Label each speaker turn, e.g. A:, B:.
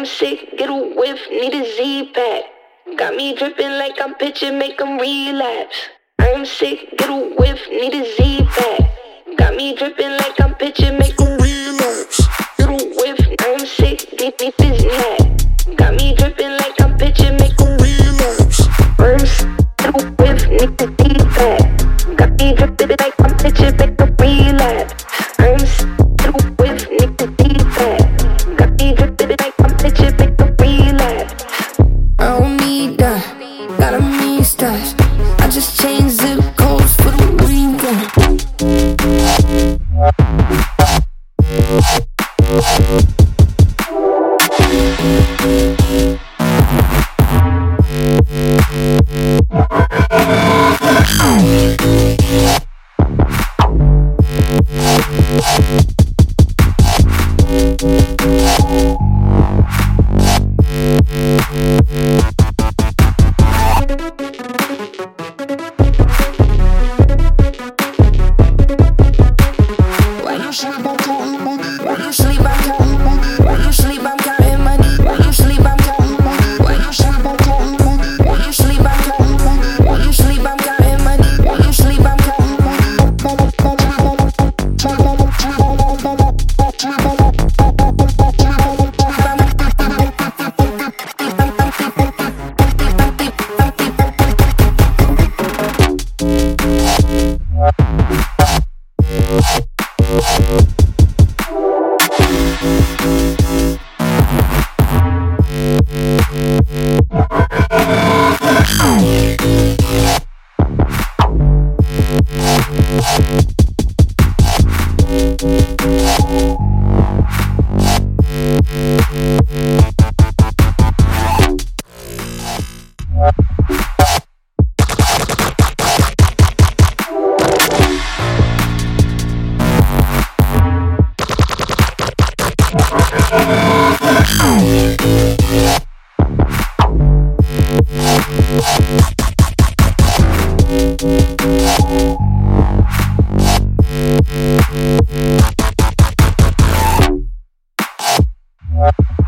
A: I'm sick. get a whiff, need a Z-Pak. Got me dripping like I'm pitching, make 'em relapse. I'm sick, get a whiff, need a Z-Pak. Got me dripping.
B: Música you